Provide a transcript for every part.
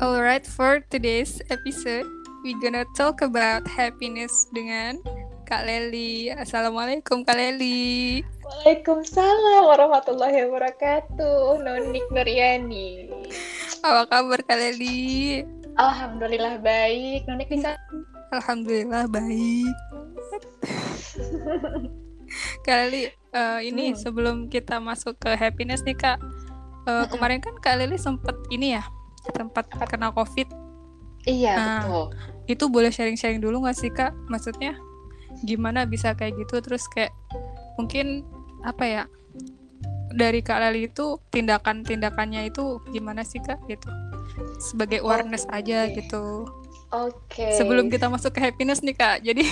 Alright, for today's episode, we gonna talk about happiness dengan Kak Leli. Assalamualaikum Kak Leli. Waalaikumsalam warahmatullahi wabarakatuh. Nonik Nuryani. Apa kabar Kak Leli? Alhamdulillah baik. Nonik bisa? Alhamdulillah baik. Kak Leli, uh, ini hmm. sebelum kita masuk ke happiness nih Kak, uh, kemarin kan Kak Leli sempat ini ya, sempat kena COVID. Iya nah, betul. Itu boleh sharing-sharing dulu nggak sih kak? Maksudnya gimana bisa kayak gitu? Terus kayak mungkin apa ya? Dari Kak Lali itu tindakan-tindakannya itu gimana sih kak gitu? Sebagai awareness okay. aja gitu. Oke. Okay. Sebelum kita masuk ke happiness nih kak, jadi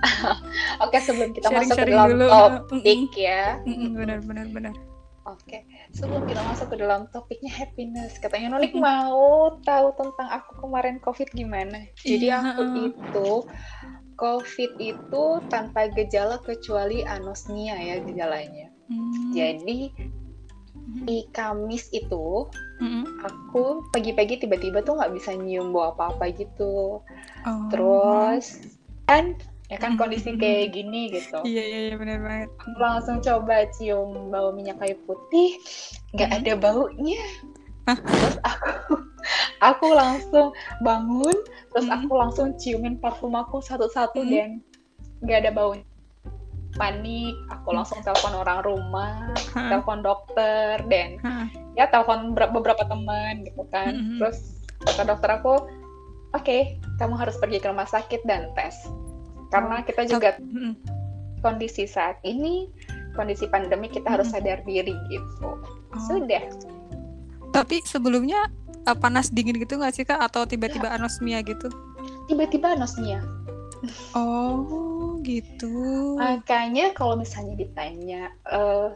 Oke okay, sebelum kita sharing, masuk ke dalam dulu. topik ya. Benar benar benar. Oke, sebelum kita masuk ke dalam topiknya happiness, katanya Nolik mau tahu tentang aku kemarin COVID gimana. Jadi iya. aku itu COVID itu tanpa gejala kecuali anosmia ya gejalanya. Hmm. Jadi di Kamis itu hmm. aku pagi-pagi tiba-tiba tuh nggak bisa nyium bau apa-apa gitu. Oh. Terus kan ya kan kondisi kayak gini gitu. Iya iya iya benar banget. Aku langsung coba cium bau minyak kayu putih. Nggak hmm. ada baunya. Terus aku aku langsung bangun. Terus hmm. aku langsung ciumin parfum aku satu-satu hmm. dan nggak ada baunya panik. Aku langsung telepon orang rumah telepon dokter dan ya telepon beberapa teman gitu kan. Hmm. terus kata dokter aku oke okay, kamu harus pergi ke rumah sakit dan tes karena oh, kita juga so, kondisi saat ini kondisi pandemi kita harus sadar diri gitu. Oh. sudah. Tapi sebelumnya uh, panas dingin gitu nggak sih kak? Atau tiba-tiba ya. anosmia gitu? Tiba-tiba anosmia. Oh gitu. Makanya kalau misalnya ditanya uh,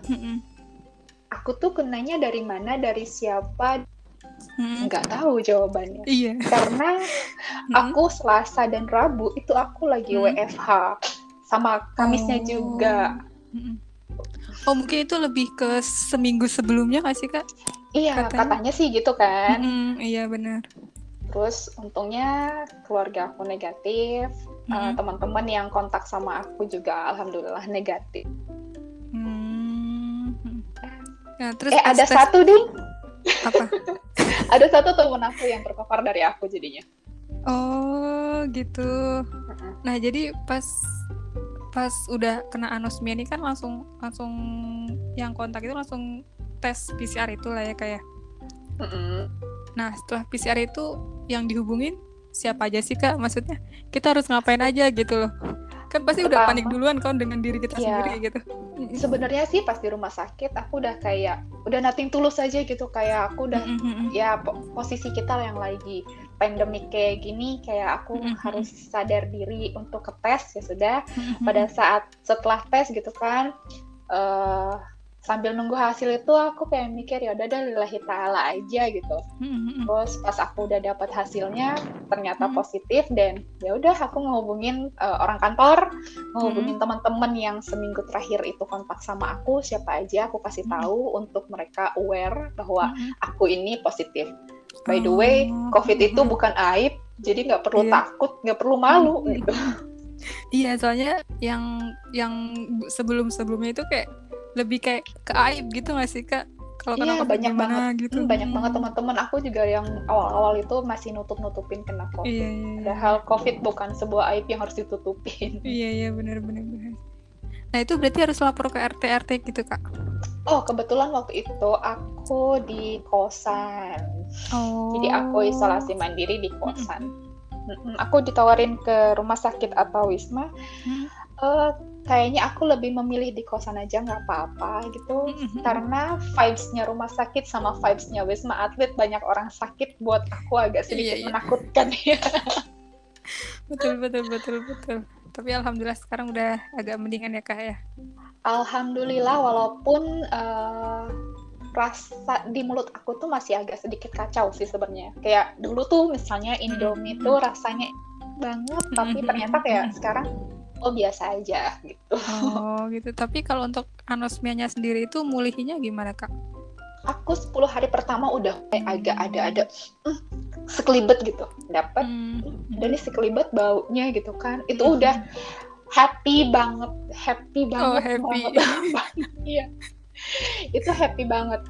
aku tuh kenanya dari mana? Dari siapa Hmm. nggak tahu jawabannya. Iya. Karena hmm. aku Selasa dan Rabu itu aku lagi hmm. WFH sama Kamisnya oh. juga. Hmm. Oh mungkin itu lebih ke seminggu sebelumnya nggak sih kak? Iya katanya, katanya sih gitu kan. Hmm, iya benar. Terus untungnya keluarga aku negatif, hmm. uh, teman-teman yang kontak sama aku juga alhamdulillah negatif. Hmm. Nah, terus eh ada satu ding apa ada satu temen aku yang terpapar dari aku jadinya. Oh gitu. Nah jadi pas pas udah kena anosmia ini kan langsung langsung yang kontak itu langsung tes PCR itu lah ya kayak mm -hmm. nah setelah PCR itu yang dihubungin siapa aja sih kak maksudnya? Kita harus ngapain aja gitu loh kan pasti Pertama, udah panik duluan kan dengan diri kita ya, sendiri gitu sebenarnya sih pas di rumah sakit aku udah kayak udah nating tulus aja gitu kayak aku udah mm -hmm. ya posisi kita yang lagi pandemik kayak gini kayak aku mm -hmm. harus sadar diri untuk ke tes ya sudah mm -hmm. pada saat setelah tes gitu kan uh, sambil nunggu hasil itu aku kayak mikir ya udah lillahi ta'ala aja gitu. Mm-hmm. terus pas aku udah dapat hasilnya ternyata positif dan ya udah aku ngehubungin uh, orang kantor ngehubungin teman-teman yang seminggu terakhir itu kontak sama aku siapa aja aku kasih tahu untuk mereka aware bahwa aku ini positif. By the way oh, covid itu bukan aib jadi nggak perlu yeah. takut nggak perlu malu gitu. Iya soalnya yang yang sebelum sebelumnya itu kayak lebih kayak ke aib gitu gak sih kak? Kalau iya, banyak banget. gitu. Hmm, banyak banget teman-teman. Aku juga yang awal-awal itu masih nutup-nutupin kena covid. Iya, iya, iya. padahal covid bukan sebuah aib yang harus ditutupin. Iya iya benar benar benar. Nah itu berarti harus lapor ke RT RT gitu kak? Oh kebetulan waktu itu aku di kosan. Oh. jadi aku isolasi mandiri di kosan. -hmm. aku ditawarin ke rumah sakit atau wisma. Hmm. Uh, kayaknya aku lebih memilih di kosan aja nggak apa-apa gitu. Mm-hmm. karena vibesnya rumah sakit sama vibesnya wisma atlet banyak orang sakit buat aku agak sedikit iya, iya. menakutkan ya. Betul betul betul betul. Tapi alhamdulillah sekarang udah agak mendingan ya kak ya? Alhamdulillah walaupun uh, rasa di mulut aku tuh masih agak sedikit kacau sih sebenarnya. Kayak dulu tuh misalnya Indomie mm-hmm. tuh rasanya banget tapi ternyata kayak sekarang oh biasa aja gitu. Oh gitu. Tapi kalau untuk anosmianya sendiri itu mulihinya gimana kak? Aku 10 hari pertama udah kayak agak ada-ada. Hmm, sekelibet gitu dapat hmm. dan ini sekelibet baunya gitu kan itu hmm. udah happy banget happy oh, banget oh, happy. banget iya itu happy banget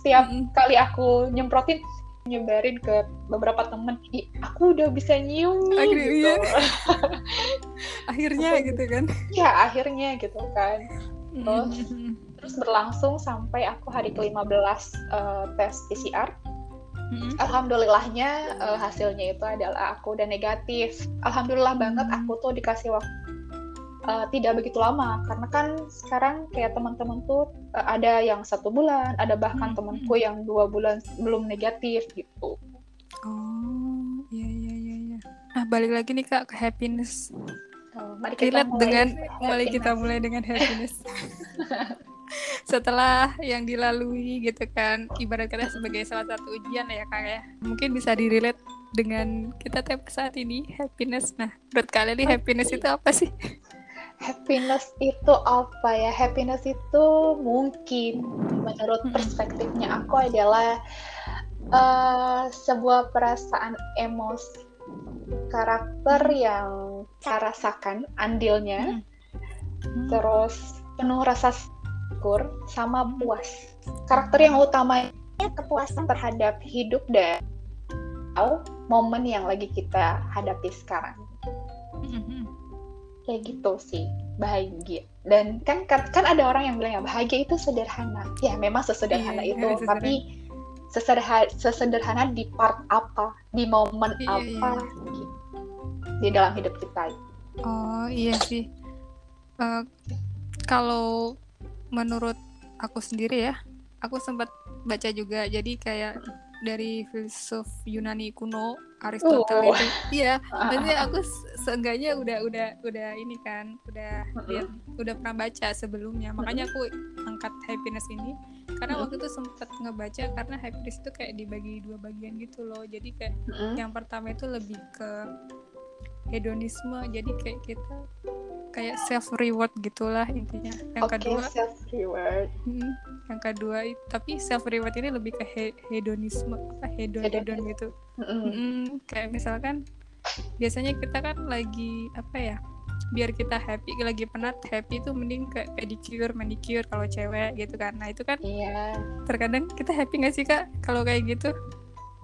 setiap hmm. kali aku nyemprotin nyebarin ke beberapa temen aku udah bisa nyium akhirnya gitu. iya. akhirnya gitu kan ya akhirnya gitu kan terus mm-hmm. terus berlangsung sampai aku hari ke-15 uh, tes PCR mm-hmm. alhamdulillahnya uh, hasilnya itu adalah aku udah negatif alhamdulillah banget mm-hmm. aku tuh dikasih waktu uh, tidak begitu lama. Karena kan sekarang kayak teman-teman tuh uh, ada yang satu bulan ada bahkan hmm. temanku yang dua bulan belum negatif gitu. Oh iya iya iya iya. Nah balik lagi nih kak ke happiness. Oh, mari kita mulai dengan mari kita mulai dengan happiness. Setelah yang dilalui gitu kan. Ibarat kata sebagai salah satu ujian ya kak ya. Mungkin bisa direlate dengan kita tiap saat ini happiness. Nah menurut kalian nih happiness itu apa sih happiness itu apa ya? Happiness itu mungkin menurut perspektifnya aku adalah uh, sebuah perasaan emosi karakter yang saya rasakan andilnya, hmm. terus penuh rasa syukur sama puas. Karakter yang utamanya kepuasan terhadap hidup dan momen yang lagi kita hadapi sekarang. Hmm kayak gitu sih bahagia. Dan kan kan, kan ada orang yang bilang ya bahagia itu sederhana. Ya memang sesederhana iya, itu iya, tapi sesederhana, sesederhana di part apa di momen iya, apa iya. Gitu, di dalam hidup kita. Oh iya sih. Uh, kalau menurut aku sendiri ya aku sempat baca juga jadi kayak dari filsuf Yunani kuno Aristoteles oh. itu. Iya maksudnya aku seenggaknya udah udah udah ini kan udah lihat udah pernah baca sebelumnya. Makanya aku angkat happiness ini karena waktu itu sempat ngebaca karena happiness itu kayak dibagi dua bagian gitu loh. Jadi kayak yang pertama itu lebih ke hedonisme jadi kayak kita kayak self reward gitulah intinya. Yang okay, kedua self reward. Hmm, yang kedua tapi self reward ini lebih ke he hedonisme apa hedon hedon, gitu. Mm -hmm. Hmm, kayak misalkan biasanya kita kan lagi apa ya biar kita happy lagi penat happy itu mending ke pedicure manicure kalau cewek gitu kan. Nah itu kan iya. terkadang kita happy gak sih kak kalau kayak gitu?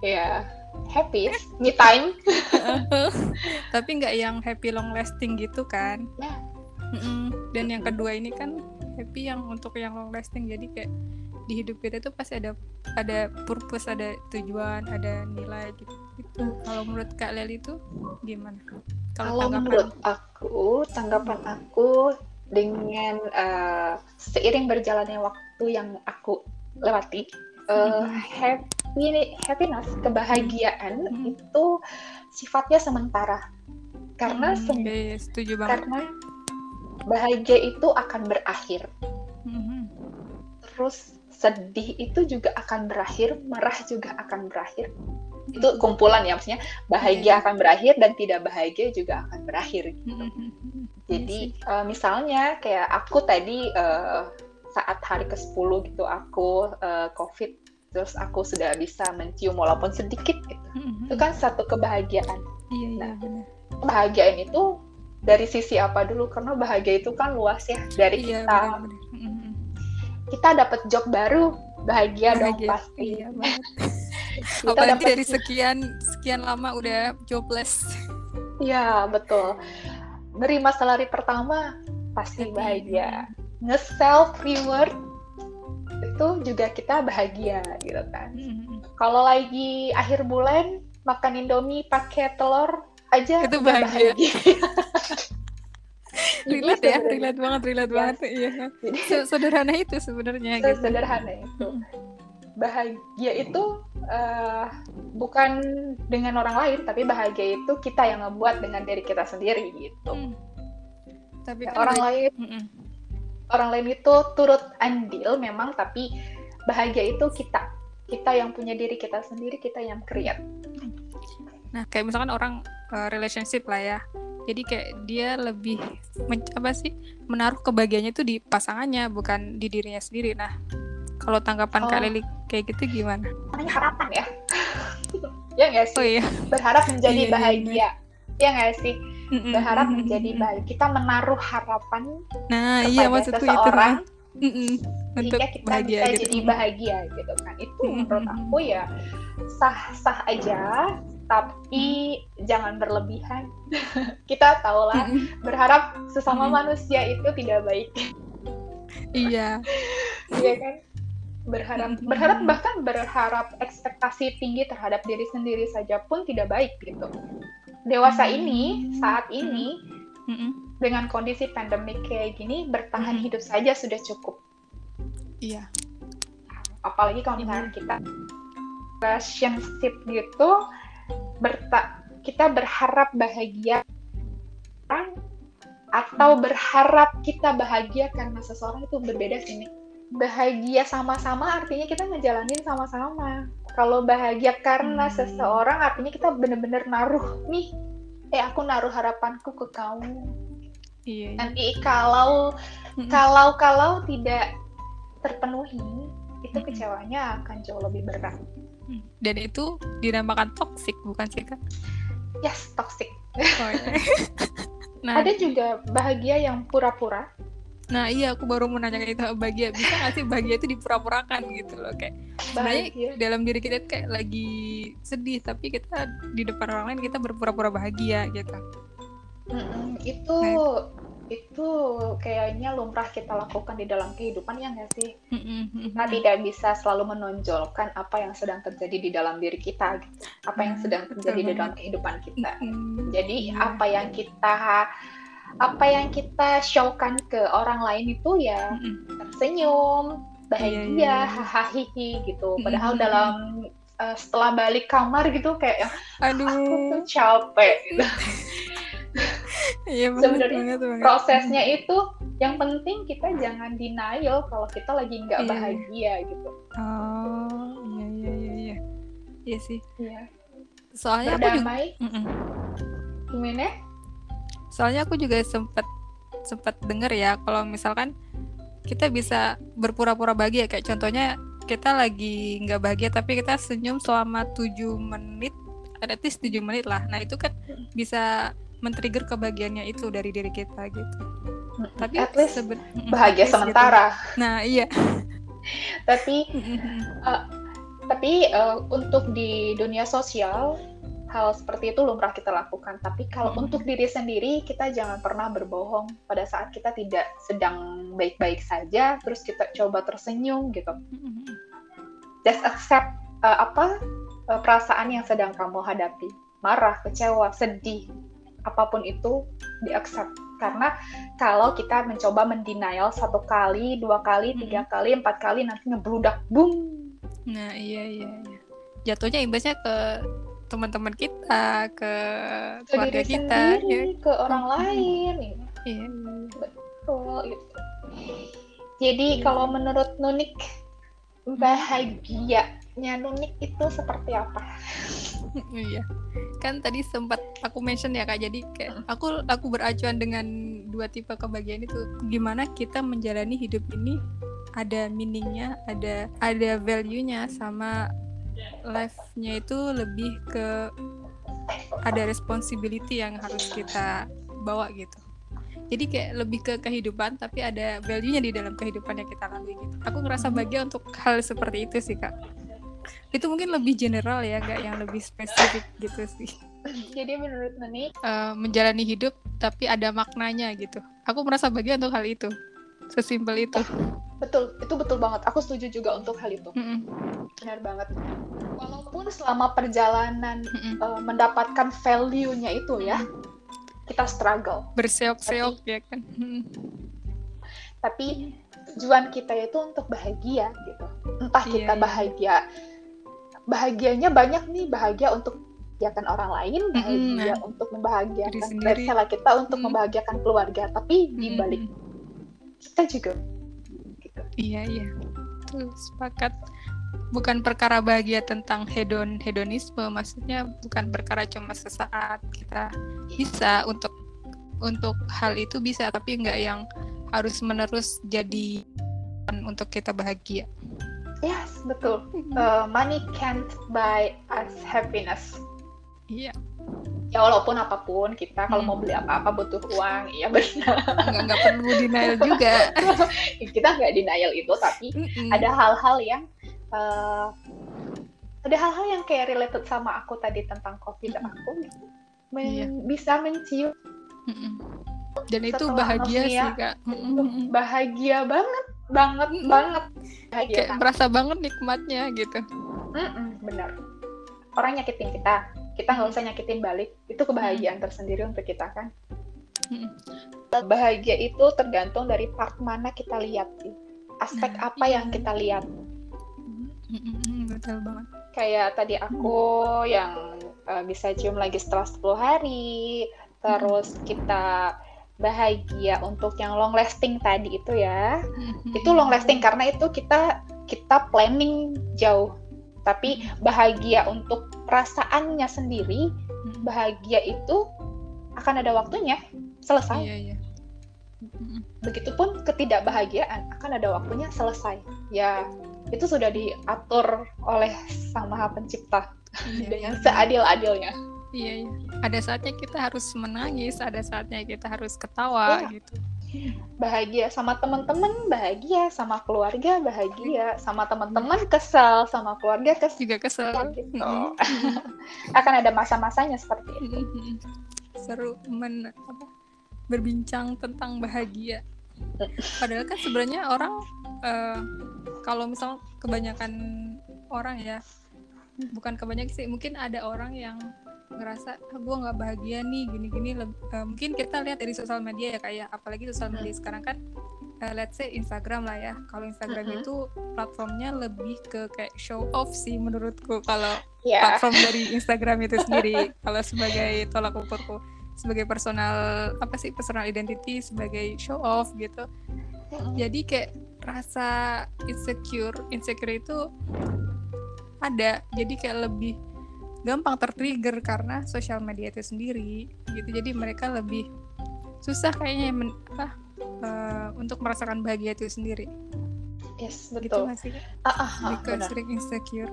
Iya. Happy me time. Tapi nggak yang happy long lasting gitu kan. Nah. Dan yang kedua ini kan happy yang untuk yang long lasting. Jadi kayak di hidup kita tuh pasti ada ada purpose ada tujuan ada nilai gitu. Itu kalau menurut kak Leli itu gimana? Kalau menurut aku tanggapan aku dengan uh, seiring berjalannya waktu yang aku lewati uh, happy ini happiness kebahagiaan hmm. itu sifatnya sementara. Karena hmm, okay, setuju banget. karena bahagia itu akan berakhir hmm. terus sedih itu juga akan berakhir marah juga akan berakhir itu kumpulan ya maksudnya bahagia iya. akan berakhir dan tidak bahagia juga akan berakhir gitu hmm. jadi uh, misalnya kayak aku tadi uh, saat hari ke-10 gitu aku uh, covid terus aku sudah bisa mencium walaupun sedikit gitu mm-hmm. itu kan satu kebahagiaan iya, iya, nah benar. kebahagiaan itu dari sisi apa dulu karena bahagia itu kan luas ya dari iya, kita benar. Mm-hmm. kita dapat job baru bahagia, bahagia. dong pasti iya, apalagi dapet... dari sekian sekian lama udah jobless iya betul nerima salary pertama pasti bahagia nge self reward itu juga kita bahagia gitu kan. Mm-hmm. Kalau lagi akhir bulan makan Indomie pakai telur aja itu bahagia. bahagia. relate ya, relate banget, relate ya. banget. Iya. Sederhana itu sebenarnya. Gitu. Sederhana itu. Bahagia itu uh, bukan dengan orang lain, tapi bahagia itu kita yang ngebuat dengan diri kita sendiri gitu. Mm. Tapi ya, kan orang lain. Mm -mm orang lain itu turut andil memang tapi bahagia itu kita kita yang punya diri kita sendiri kita yang create nah kayak misalkan orang uh, relationship lah ya. Jadi kayak dia lebih apa sih menaruh kebahagiaannya itu di pasangannya bukan di dirinya sendiri. Nah kalau tanggapan oh. kak Lili kayak gitu gimana? Harapan ya? Ya nggak sih? Oh, iya. berharap menjadi iya, iya, iya. bahagia ya nggak sih? Berharap menjadi baik kita menaruh harapan nah iya maksudku seseorang itu sehingga kita bahagia, bisa gitu. jadi bahagia gitu kan. Itu menurut aku ya sah sah aja tapi jangan berlebihan. Kita tahulah berharap sesama manusia itu tidak baik. Iya. Iya kan? Berharap berharap bahkan berharap ekspektasi tinggi terhadap diri sendiri saja pun tidak baik gitu. Dewasa ini saat ini dengan kondisi pandemik kayak gini bertahan hidup saja sudah cukup. Iya. Apalagi kalau misalnya kita relationship gitu berta kita berharap bahagia atau berharap kita bahagia karena seseorang itu berbeda sini bahagia sama-sama artinya kita ngejalanin sama-sama kalau bahagia karena hmm. seseorang artinya kita bener-bener naruh nih eh aku naruh harapanku ke kamu iya, iya. nanti kalau hmm. kalau kalau tidak terpenuhi itu hmm. kecewanya akan jauh lebih berat dan itu dinamakan toxic bukan sih kak? Yes, toxic. Oh, iya. nah, ada juga bahagia yang pura-pura. Nah iya aku baru mau nanya itu bahagia bisa nggak sih bahagia itu dipura-purakan gitu loh kayak sebenarnya dalam diri kita kayak lagi sedih tapi kita di depan orang lain kita berpura-pura bahagia gitu. Mm -mm, itu nah, itu kayaknya lumrah kita lakukan di dalam kehidupan ya nggak sih? Kita tidak bisa selalu menonjolkan apa yang sedang terjadi di dalam diri kita, gitu. apa yang sedang terjadi di dalam kehidupan kita. Jadi iya. apa yang kita apa yang kita showkan ke orang lain itu ya tersenyum, bahagia, iya, iya, hahaha gitu. Padahal dalam uh, setelah balik kamar gitu kayak aduh aku tuh capek gitu. Iya Sebenarnya prosesnya itu yang penting kita jangan denial kalau kita lagi nggak iya. bahagia gitu. Oh iya iya iya iya. Iya sih. Iya. Soalnya Berdamai. aku juga. Mm Gimana? Soalnya aku juga sempat sempat dengar ya kalau misalkan kita bisa berpura-pura bahagia kayak contohnya kita lagi nggak bahagia tapi kita senyum selama tujuh menit at least 7 menit lah nah itu kan bisa men-trigger kebahagiaannya itu dari diri kita gitu. Tapi at least bahagia gitu. sementara. Gitu. Nah, iya. tapi uh, tapi uh, untuk di dunia sosial hal seperti itu lumrah kita lakukan. Tapi kalau hmm. untuk diri sendiri kita jangan pernah berbohong pada saat kita tidak sedang baik-baik saja, terus kita coba tersenyum gitu. Just accept uh, apa uh, perasaan yang sedang kamu hadapi, marah, kecewa, sedih, apa pun itu di accept karena kalau kita mencoba mendenial satu kali dua kali tiga kali empat kali nanti ngebludak. Boom! Nah iya iya, iya. jatuhnya imbasnya ke teman-teman kita ke keluarga kita ya. ke orang hmm. lain iya. Betul itu jadi iya. kalau menurut Nunik bahagianya Nunik itu seperti apa iya. Kan tadi sempat aku mention ya kak. Jadi kayak aku aku beracuan dengan dua tipe kebahagiaan itu. Gimana kita menjalani hidup ini ada meaningnya ada ada value-nya sama life-nya itu lebih ke ada responsibility yang harus kita bawa gitu. Jadi kayak lebih ke kehidupan tapi ada value-nya di dalam kehidupan yang kita lalui gitu. Aku ngerasa bahagia untuk hal seperti itu sih kak itu mungkin lebih general ya nggak yang lebih spesifik gitu sih. Jadi menurut Nani? Uh, menjalani hidup tapi ada maknanya gitu. Aku merasa bagian untuk hal itu. Sesimpel itu. Oh, betul. Itu betul banget. Aku setuju juga untuk hal itu. Mm -mm. benar banget. Walaupun selama perjalanan mm -mm. Uh, mendapatkan value-nya itu ya kita struggle. Berseok-seok ya kan. Tapi tujuan kita itu untuk bahagia gitu. Entah yeah, kita iya. bahagia bahagianya banyak nih bahagia untuk membahagiakan orang lain bahagia mm-hmm. untuk membahagiakan salah kita untuk mm. membahagiakan keluarga. Tapi di balik kita juga gitu. iya iya. Tuh sepakat. Bukan perkara bahagia tentang hedon hedonisme maksudnya bukan perkara cuma sesaat kita bisa untuk untuk hal itu bisa tapi nggak yang harus menerus jadi untuk kita bahagia Yes, betul. Uh, money can't buy us happiness. Iya. Ya walaupun apa pun kita kalau mau beli apa-apa butuh uang, iya benar. Nggak, nggak perlu denial juga. kita nggak denial itu, tapi mm-hmm. ada hal-hal yang uh, ada hal-hal yang kayak related sama aku tadi tentang covid mm-hmm. aku men iya. bisa mencium. Mm-hmm. Dan itu bahagia sih kak. Mm-hmm. Bahagia banget, banget, mm-hmm. banget. Bahagia kayak berasa banget nikmatnya gitu. Mm-mm, benar. Orang nyakitin kita, kita nggak usah nyakitin balik itu kebahagiaan hmm. tersendiri untuk kita kan hmm. bahagia itu tergantung dari part mana kita lihat sih aspek nah, apa iya. yang kita lihat hmm, betul banget kayak tadi aku yang uh, bisa cium lagi setelah 10 hari terus kita bahagia untuk yang long lasting tadi itu ya. Itu long lasting karena itu kita kita planning jauh. Tapi bahagia untuk perasaannya sendiri hmm. bahagia itu akan ada waktunya selesai. Iya, iya. begitupun ketidakbahagiaan akan ada waktunya selesai. Ya itu sudah diatur oleh sang maha pencipta. Iya, dengan iya. seadil-adilnya iya, iya. Ada saatnya kita harus menangis ada saatnya kita harus ketawa iya. gitu. Bahagia sama teman-teman bahagia sama keluarga bahagia sama teman-teman kesel sama keluarga kesel juga kesel. Gitu. akan ada masa-masanya seperti itu. Seru men apa berbincang tentang bahagia. Padahal kan sebenarnya orang uh, kalau misal kebanyakan orang ya bukan kebanyakan sih mungkin ada orang yang ngerasa ah, gue nggak bahagia nih gini-gini. Uh, mungkin kita lihat dari sosial media ya kayak apalagi sosial media sekarang kan uh, let's say Instagram lah ya. Kalau Instagram uh -huh. itu platformnya lebih ke kayak show off sih menurutku kalau yeah. platform dari Instagram itu sendiri. Kalau sebagai tolak ukurku sebagai personal apa sih personal identity sebagai show off gitu. -huh. jadi kayak rasa insecure insecure itu ada. Jadi kayak lebih gampang tertrigger karena sosial media itu sendiri gitu. Jadi mereka lebih susah kayaknya men, apa uh, untuk merasakan bahagia itu sendiri. Yes gitu betul. gitu masih ah, ah, ah, because sering insecure.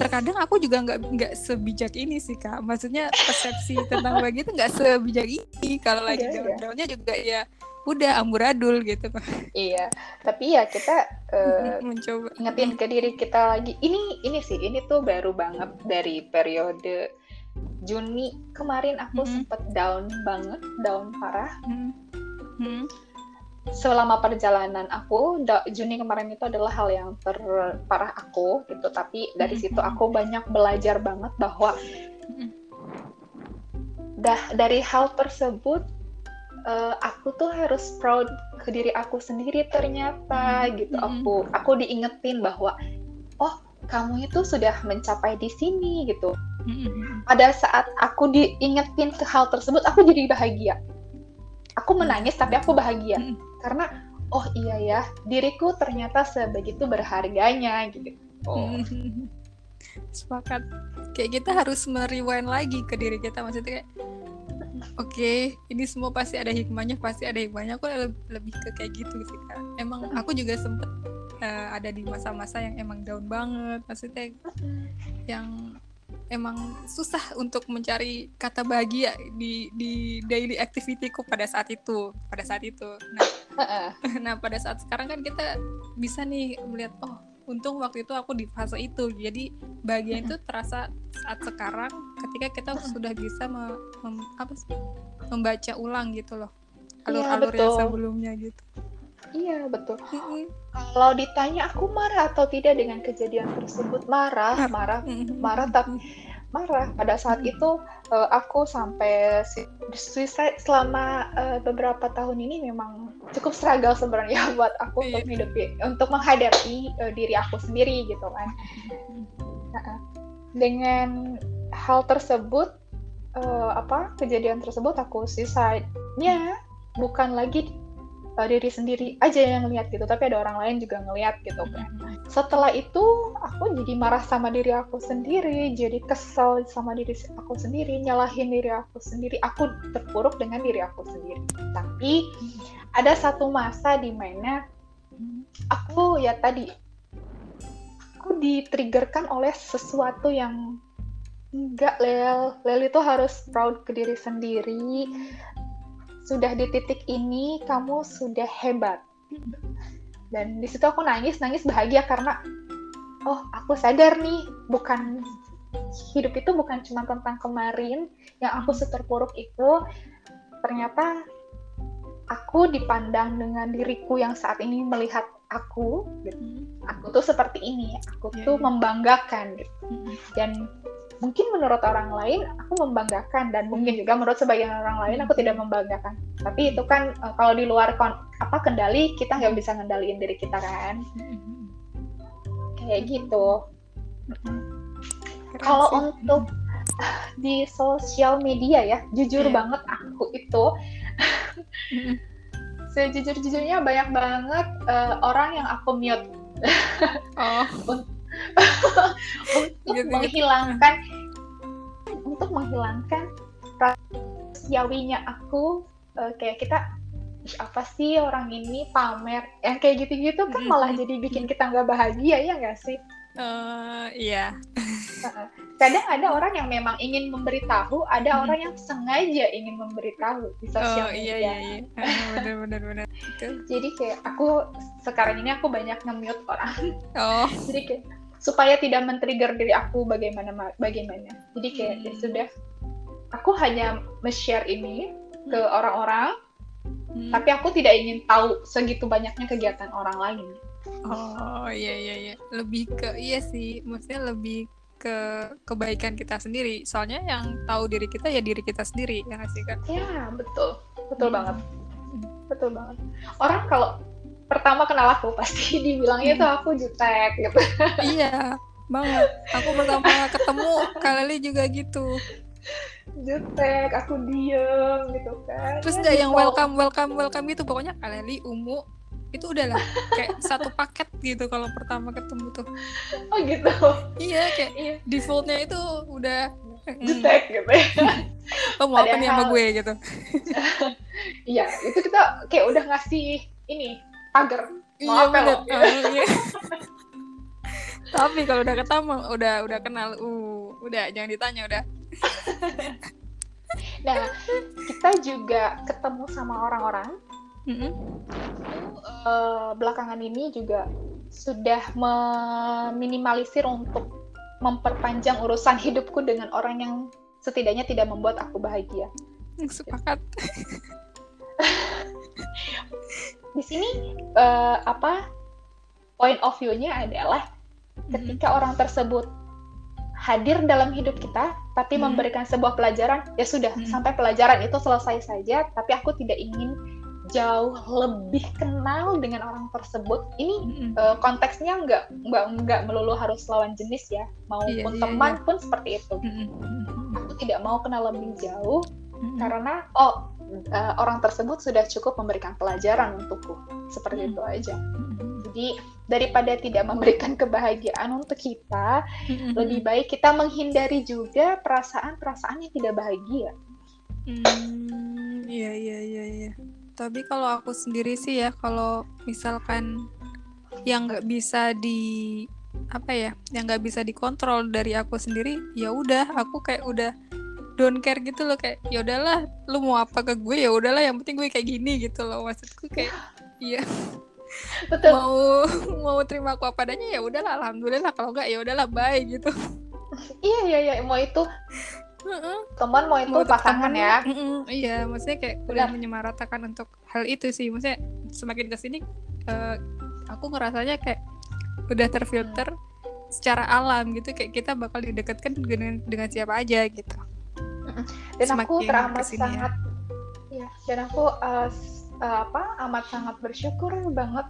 Terkadang aku juga nggak nggak sebijak ini sih kak. Maksudnya persepsi tentang bahagia itu nggak sebijak ini. Kalau lagi yeah, iya. down-downnya juga ya udah amburadul gitu iya tapi ya kita uh, mencoba ingetin ke diri kita lagi ini ini sih ini tuh baru banget dari periode Juni kemarin aku hmm. sempet down banget down parah hmm. Hmm. selama perjalanan aku Juni kemarin itu adalah hal yang terparah aku gitu tapi dari hmm. situ aku banyak belajar banget bahwa hmm. dah dari hal tersebut uh, aku tuh harus proud ke diri aku sendiri ternyata gitu. Mm -hmm. aku aku diingetin bahwa oh kamu itu sudah mencapai di sini gitu. Mm -hmm. pada saat aku diingetin ke hal tersebut aku jadi bahagia. Aku menangis tapi aku bahagia. -hmm. karena oh iya ya diriku ternyata sebegitu berharganya gitu. Oh. sepakat. Kayak kita harus merewind lagi ke diri kita maksudnya kayak oke okay, ini semua pasti ada hikmahnya pasti ada hikmahnya. Aku lebih ke kayak gitu sih kak. Emang aku juga sempet uh, ada di masa-masa yang emang down banget. Maksudnya yang emang susah untuk mencari kata bahagia di di daily activityku pada saat itu pada saat itu. Nah nah pada saat sekarang kan kita bisa nih melihat oh untung waktu itu aku di fase itu. Jadi bahagia itu terasa saat sekarang ketika kita sudah bisa me, mem, apa sih? Membaca ulang gitu loh. Iya, alur-alur ya, yang sebelumnya gitu. Iya betul. Kalau ditanya aku marah atau tidak dengan kejadian tersebut? Marah marah marah tapi marah. Pada saat itu uh, aku sampai suicide selama uh, beberapa tahun ini memang cukup struggle sebenarnya buat aku untuk iya. hidup untuk menghadapi uh, diri aku sendiri gitu kan dengan hal tersebut uh, apa kejadian tersebut aku suicide-nya bukan lagi uh, diri sendiri aja yang ngeliat gitu tapi ada orang lain juga ngeliat gitu kan. Setelah itu aku jadi marah sama diri aku sendiri jadi kesel sama diri aku sendiri nyalahin diri aku sendiri. Aku terpuruk dengan diri aku sendiri. Tapi ada satu masa di mana aku ya tadi aku ditriggerkan oleh sesuatu yang enggak Lel. Lel itu harus proud ke diri sendiri sudah di titik ini kamu sudah hebat dan di situ aku nangis nangis bahagia karena oh aku sadar nih bukan hidup itu bukan cuma tentang kemarin yang aku seterpuruk itu ternyata aku dipandang dengan diriku yang saat ini melihat aku gitu. aku tuh seperti ini aku yeah, tuh yeah. membanggakan gitu. dan mungkin menurut orang lain aku membanggakan. Dan mungkin juga menurut sebagian orang lain aku tidak membanggakan. Tapi itu kan uh, kalau di luar kon apa kendali kita nggak bisa ngendaliin diri kita kan? Kayak gitu. Kalau untuk di sosial media ya jujur yeah. banget aku itu sejujur-jujurnya banyak banget uh, orang yang aku mute. Oh. untuk gitu, menghilangkan gitu. untuk menghilangkan rasiawinya aku uh, kayak kita apa sih orang ini pamer yang kayak gitu-gitu kan malah jadi bikin kita nggak bahagia ya nggak sih Uh, iya. Kadang ada orang yang memang ingin memberitahu, ada hmm. orang yang sengaja ingin memberitahu di sosial oh, iya, media. Iya, iya, iya. benar, benar, benar. Jadi kayak aku sekarang ini aku banyak nge-mute orang. Oh. Jadi kayak supaya tidak men-trigger diri aku bagaimana bagaimana. Jadi kayak ya hmm. ya sudah, aku hanya share ini ke hmm. orang-orang, hmm. tapi aku tidak ingin tahu segitu banyaknya kegiatan orang lain. Oh iya iya iya lebih ke iya sih maksudnya lebih ke kebaikan kita sendiri soalnya yang tahu diri kita ya diri kita sendiri ya nggak sih kak? Ya betul betul hmm. banget betul banget orang kalau pertama kenal aku pasti dibilangnya hmm. tuh aku jutek gitu. Iya banget aku pertama ketemu kali juga gitu jutek aku diem gitu kan terus nggak yang welcome welcome welcome gitu pokoknya kali Umu itu udahlah kayak satu paket gitu kalau pertama ketemu tuh oh gitu iya kayak iya. defaultnya itu udah jutek mm. gitu ya oh mau apa nih sama gue gitu iya itu kita kayak udah ngasih ini pagar iya, lo gitu. oh, iya. tapi kalau udah ketemu udah udah kenal uh udah jangan ditanya udah nah kita juga ketemu sama orang-orang mm-hmm. uh, belakangan ini juga sudah meminimalisir untuk memperpanjang urusan hidupku dengan orang yang setidaknya tidak membuat aku bahagia. Sepakat. Di sini uh, apa point of view-nya adalah ketika mm-hmm. orang tersebut hadir dalam hidup kita tapi mm-hmm. memberikan sebuah pelajaran ya sudah mm-hmm. sampai pelajaran itu selesai saja tapi aku tidak ingin jauh lebih kenal dengan orang tersebut ini mm-hmm. uh, konteksnya nggak nggak nggak melulu harus lawan jenis ya maupun yeah, yeah, teman yeah. pun seperti itu mm-hmm. aku tidak mau kenal lebih jauh mm-hmm. karena oh uh, orang tersebut sudah cukup memberikan pelajaran untukku seperti mm-hmm. itu aja mm-hmm. jadi daripada tidak memberikan kebahagiaan untuk kita mm-hmm. lebih baik kita menghindari juga perasaan-perasaan yang tidak bahagia Hmm, iya iya iya iya tapi kalau aku sendiri sih ya kalau misalkan yang nggak bisa di apa ya yang nggak bisa dikontrol dari aku sendiri ya udah aku kayak udah don't care gitu loh kayak ya udahlah lu mau apa ke gue ya udahlah yang penting gue kayak gini gitu loh maksudku kayak iya Betul. mau mau terima aku apa adanya ya udahlah alhamdulillah kalau enggak ya udahlah bye gitu iya iya iya mau itu teman mau itu mau pasangan ya mm -mm, iya maksudnya kayak Benar. udah menyemaratakan untuk hal itu sih maksudnya semakin ke sini uh, aku ngerasanya kayak udah terfilter hmm. secara alam gitu kayak kita bakal didekatkan dengan dengan siapa aja gitu dan semakin aku teramat ya. sangat ya dan aku uh, uh, apa amat sangat bersyukur banget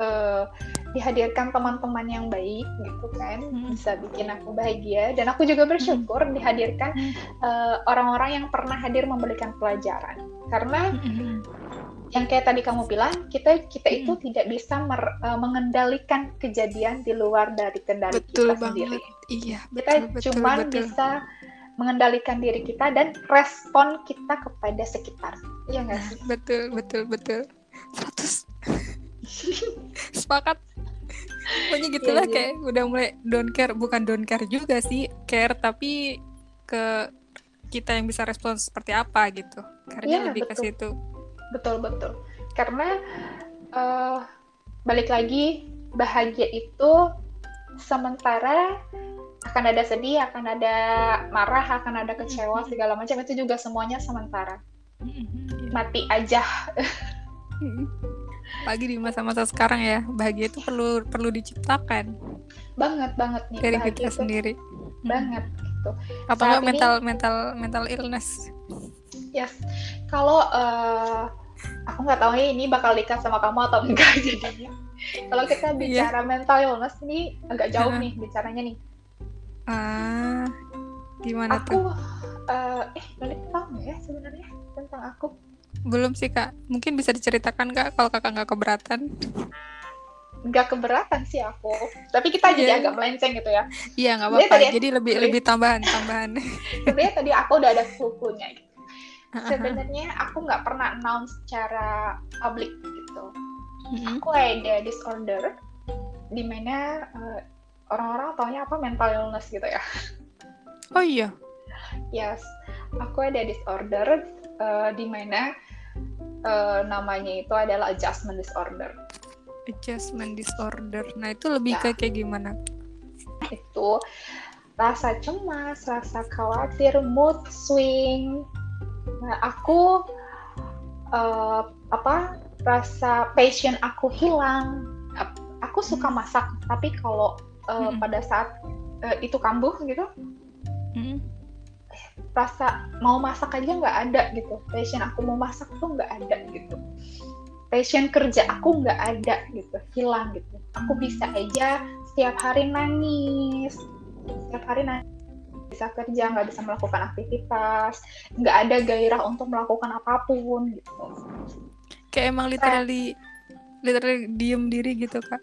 uh, dihadirkan teman-teman yang baik gitu kan hmm. bisa bikin aku bahagia dan aku juga bersyukur hmm. dihadirkan uh, orang-orang yang pernah hadir memberikan pelajaran karena hmm. yang kayak tadi kamu bilang kita kita hmm. itu tidak bisa mer, uh, mengendalikan kejadian di luar dari kendali betul kita banget. sendiri iya kita betul, cuma bisa mengendalikan diri kita dan respon kita kepada sekitar. Iya nggak nah, sih? betul betul betul. 100 sepakat. Pokoknya gitulah yeah, kayak udah mulai don't care bukan don't care juga sih care tapi ke kita yang bisa respon seperti apa gitu. Karena yeah, lebih betul. ke situ. Betul betul. Karena uh, balik lagi bahagia itu sementara akan ada sedih, akan ada marah, akan ada kecewa segala macam itu juga semuanya sementara. Mati aja. Lagi di masa-masa sekarang ya, bahagia itu perlu perlu diciptakan. Banget banget nih. Dari kita itu. sendiri. Banget gitu. Atau enggak mental mental mental illness. Yes. Kalau uh, aku nggak tahu ini bakal dekat sama kamu atau enggak jadinya. Kalau kita iya. bicara yeah. mental illness ini agak jauh nih bicaranya nih. Ah, gimana aku, tuh? Uh, eh, Nolik tahu nggak ya sebenarnya tentang aku? Belum sih kak. Mungkin bisa diceritakan kak kalau kakak nggak keberatan? Nggak keberatan sih aku. Tapi kita yeah. jadi agak melenceng gitu ya. Iya nggak apa-apa. Jadi lebih lebih tambahan tambahan. Sebenarnya tadi aku udah ada bukunya gitu sebenarnya aku nggak pernah announce secara publik gitu. Mm-hmm. Aku ada disorder di mana uh, orang-orang taunya apa mental illness gitu ya. Oh iya. Yes, aku ada disorder uh, di mana uh, namanya itu adalah adjustment disorder. Adjustment disorder. Nah itu lebih ya. ke kayak gimana? Itu rasa cemas, rasa khawatir, mood swing, Nah, aku uh, apa rasa passion aku hilang. Aku suka hmm. masak, tapi kalau uh, hmm. pada saat uh, itu kambuh gitu, hmm. rasa mau masak aja nggak ada gitu. Passion aku mau masak tuh nggak ada gitu. Passion kerja aku nggak ada gitu, hilang gitu. Aku bisa aja setiap hari nangis, setiap hari nangis bisa kerja, nggak bisa melakukan aktivitas, nggak ada gairah untuk melakukan apa pun gitu. Kayak emang literally, literally diem diri gitu kak?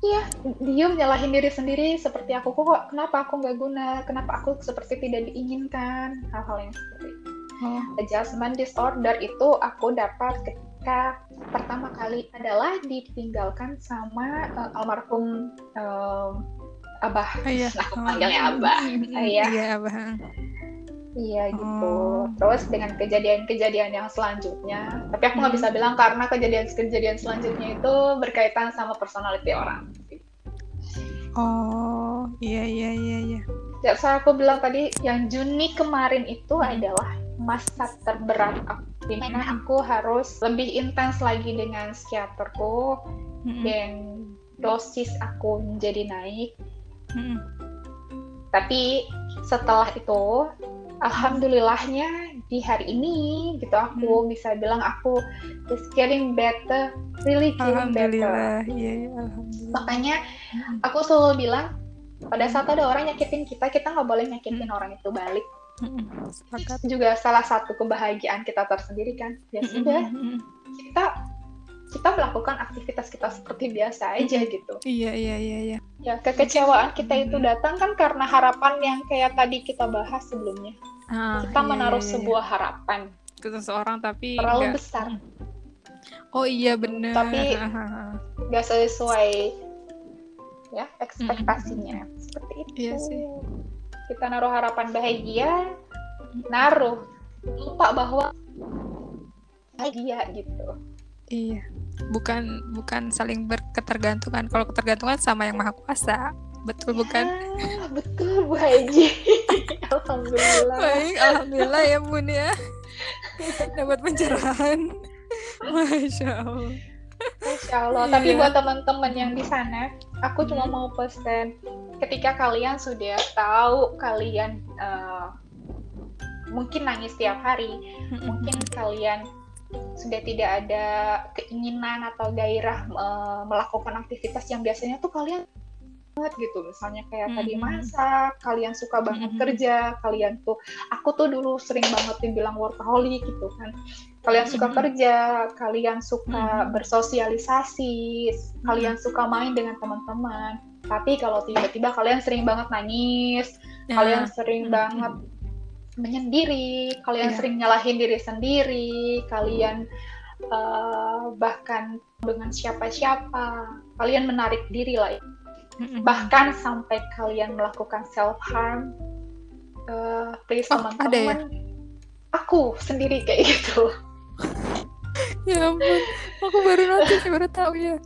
Iya, diem nyalahin diri sendiri seperti aku kok kenapa aku nggak guna, kenapa aku seperti tidak diinginkan, hal-hal yang seperti itu. Oh. Adjustment disorder itu aku dapat ketika pertama kali adalah ditinggalkan sama uh, almarhum uh, Abah. Oh, iya. Aku panggilnya Abah. Iya. Iya, Abah. Iya gitu. Oh. Terus dengan kejadian-kejadian yang selanjutnya, tapi aku nggak hmm. bisa bilang karena kejadian-kejadian selanjutnya itu berkaitan sama personality orang. Oh, iya iya iya iya. Ya, saya aku bilang tadi yang Juni kemarin itu hmm. adalah masa terberat aku, di mana hmm. aku harus lebih intens lagi dengan psikiaterku hmm. dan dosis aku menjadi naik Hmm. Tapi setelah itu, alhamdulillahnya di hari ini gitu aku hmm. bisa bilang aku is getting better, really getting better. Iya, yeah, alhamdulillah. Makanya hmm. aku selalu bilang pada saat ada orang nyakitin kita, kita nggak boleh nyakitin hmm. orang itu balik. Hmm. Juga salah satu kebahagiaan kita tersendiri kan. Ya sudah, kita kita melakukan aktivitas kita seperti biasa aja gitu. Iya iya iya iya. Ya kekecewaan kita itu datang kan karena harapan yang kayak tadi kita bahas sebelumnya. Ah, kita iya, menaruh iya, iya. sebuah harapan ke seseorang tapi terlalu enggak. besar. Oh iya benar. Tapi nggak sesuai ya ekspektasinya mm-hmm. seperti itu. Iya sih. Kita naruh harapan bahagia, naruh lupa bahwa bahagia gitu. Iya. Bukan bukan saling berketergantungan. Kalau ketergantungan sama yang maha kuasa. Betul bukan? ya, betul Bu Haji. Alhamdulillah. Baik alhamdulillah ya bun ya. Dapat pencerahan. Masya allah. Masya allah. Iya. tapi buat teman-teman yang di sana aku cuma hmm. mau pesan ketika kalian sudah tahu kalian uh, mungkin nangis tiap hari hmm, hmm, mungkin kalian sudah tidak ada keinginan atau gairah uh, melakukan aktivitas yang biasanya tuh kalian banget gitu misalnya kayak mm -hmm. tadi masak kalian suka banget mm -hmm. kerja kalian tuh aku tuh dulu sering banget dibilang workaholic gitu kan kalian suka mm -hmm. kerja kalian suka mm -hmm. bersosialisasi mm -hmm. kalian suka main dengan teman-teman tapi kalau tiba-tiba kalian sering banget nangis yeah. kalian sering mm -hmm. banget menyendiri, kalian yeah. sering nyalahin diri sendiri, kalian uh, bahkan dengan siapa-siapa, kalian menarik diri lah. Bahkan sampai kalian melakukan self harm uh, please oh, teman-teman ya? aku sendiri kayak gitu. Ya ampun aku baru nanti baru tahu ya.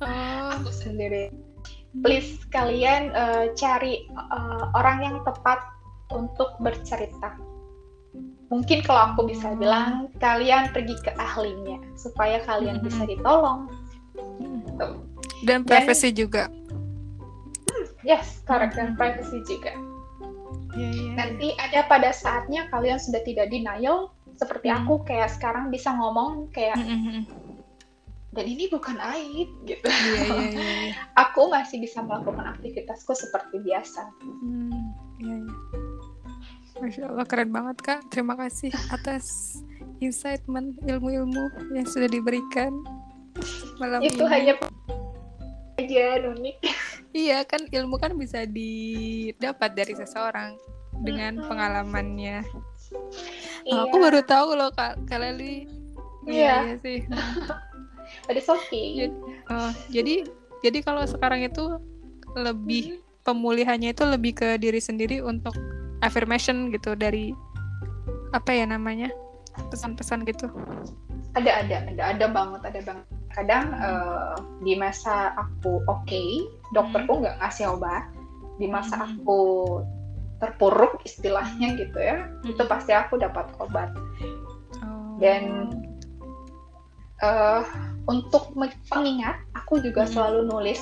Oh. aku sendiri. Please kalian uh, cari uh, orang yang tepat untuk bercerita mungkin kalau aku bisa hmm. bilang kalian pergi ke ahlinya supaya kalian hmm. bisa ditolong hmm. dan privacy juga yes correct dan privacy juga yeah, yeah, nanti ada pada saatnya kalian sudah tidak denial seperti hmm. aku kayak sekarang bisa ngomong kayak hmm. dan ini bukan aib gitu yeah, yeah, yeah. aku masih bisa melakukan aktivitasku seperti biasa hmm. yeah, yeah. Masya Allah keren banget kak. Terima kasih atas insight ilmu-ilmu yang sudah diberikan malam Itu ini. hanya aja unik. Iya kan ilmu kan bisa didapat dari seseorang dengan pengalamannya. Iya. Oh, aku baru tahu loh kak Kak Leli. Iya, iya sih. Ada Sofi. Oh, jadi jadi kalau sekarang itu lebih pemulihannya itu lebih ke diri sendiri untuk affirmation gitu dari apa ya namanya pesan-pesan gitu ada ada ada ada banget ada banget kadang uh, di masa aku oke okay, dokterku hmm. nggak hmm. ngasih obat di masa hmm. aku terpuruk istilahnya gitu ya hmm. itu pasti aku dapat obat oh. dan uh, untuk pengingat aku juga hmm. selalu nulis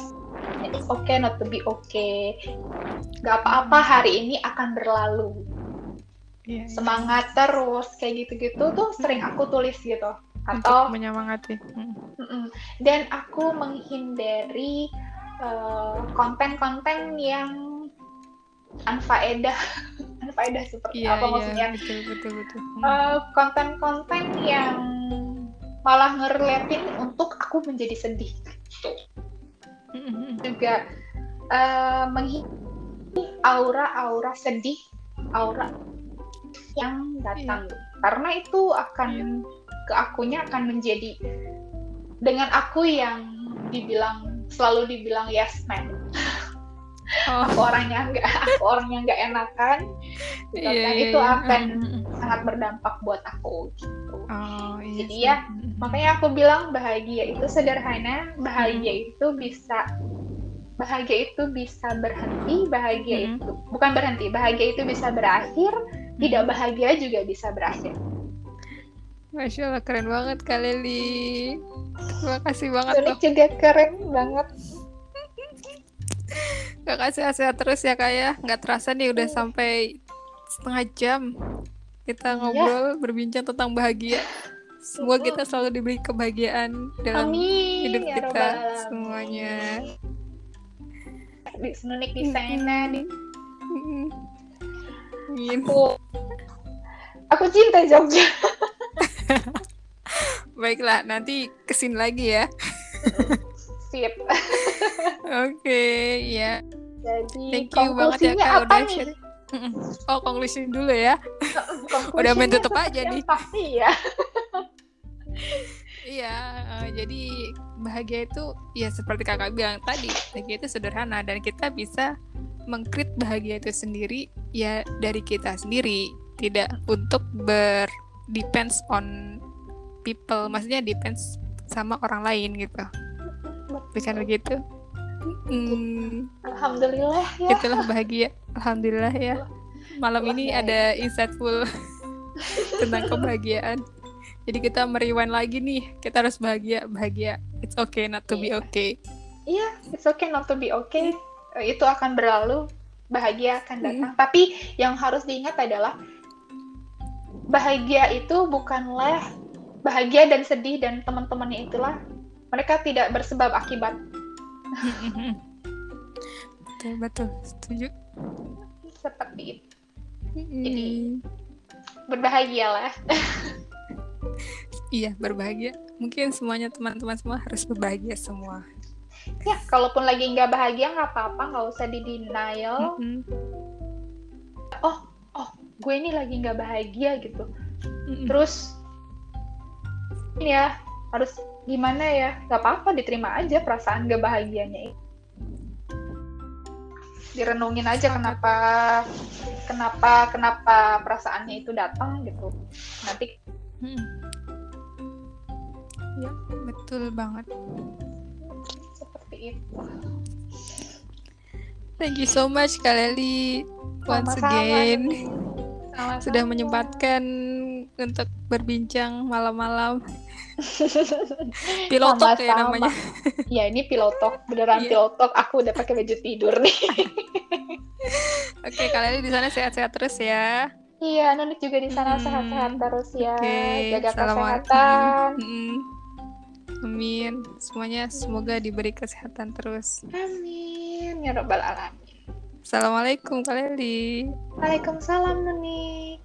it's okay not to be okay. Gak apa-apa hari ini akan berlalu. Yeah, iya. semangat terus kayak gitu-gitu tuh sering aku tulis gitu. Atau Untuk menyemangati mm. dan aku menghindari eh, konten-konten uh, yang anfaedah anfaedah seperti yeah, apa yeah, maksudnya? betul betul betul. Uh, konten-konten yang malah ngerletin untuk aku menjadi sedih gitu juga uh, aura-aura sedih, aura yang datang. Yeah. Karena itu akan ke akunya akan menjadi dengan aku yang dibilang selalu dibilang yes man. Oh. aku orangnya nggak aku orangnya nggak enakan gitu yeah, kan yeah, itu yeah. akan mm. sangat berdampak buat aku gitu oh, iya jadi ya makanya aku bilang bahagia itu sederhana bahagia mm. itu bisa bahagia itu bisa berhenti bahagia mm. itu bukan berhenti bahagia itu bisa berakhir mm. tidak bahagia juga bisa berakhir Masya Allah keren banget Kak Leli Terima kasih banget Ini juga keren banget Gak kasih sehat terus ya kak ya. Gak terasa nih udah sampai setengah jam Kita iya. ngobrol ya. berbincang tentang bahagia. Semoga kita selalu diberi kebahagiaan dalam Amin, hidup ya kita Robbal. semuanya. Di senunik di sana di aku aku cinta Jogja. Baiklah nanti ke sini lagi ya sip. Oke okay, ya jadi thank you banget ya kak udah nih? share oh konklusi dulu ya. Udah main tutup aja nih. pasti ya. Iya uh, jadi bahagia itu ya seperti kakak bilang tadi bahagia itu sederhana dan kita bisa mengkrit bahagia itu sendiri ya dari kita sendiri. Tidak untuk ber depends on people maksudnya depends sama orang lain gitu bukan begitu hmm, alhamdulillah ya. Itulah bahagia. Alhamdulillah ya. Malam ini ada insightful tentang kebahagiaan. Jadi kita meriwan lagi nih. Kita harus bahagia bahagia. It's okay not to yeah. be iya. okay. Iya yeah, it's okay not to be okay. Itu akan berlalu. Bahagia akan datang. Hmm. tapi yang harus diingat adalah bahagia itu bukanlah bahagia dan sedih dan teman-temannya itulah mereka tidak bersebab akibat. Betul betul. Setuju. Seperti itu. Jadi berbahagialah. Iya berbahagia. Mungkin semuanya teman-teman semua harus berbahagia semua. Ya kalaupun lagi nggak bahagia nggak apa-apa. Nggak usah di denial. Mm -hmm. oh oh gue ini lagi nggak bahagia gitu. Mm -hmm. terus ini ya harus gimana ya? Nggak apa-apa diterima aja perasaan gak bahagianya direnungin aja kenapa kenapa kenapa perasaannya itu datang gitu. Nanti hmm. ya betul banget. Seperti itu. Thank you so much Kak Leli once again. Sama-sama. sudah menyempatkan untuk berbincang malam-malam pilotok ya namanya ya ini pilotok beneran yeah. pilotok aku udah pakai baju tidur nih oke kalian di sana sehat-sehat terus ya iya Nunik juga di sana sehat-sehat hmm. terus ya okay. jaga kesehatan hmm. amin semuanya semoga diberi kesehatan terus amin ya robbal alamin Assalamualaikum Kak Leli. Waalaikumsalam Nuni.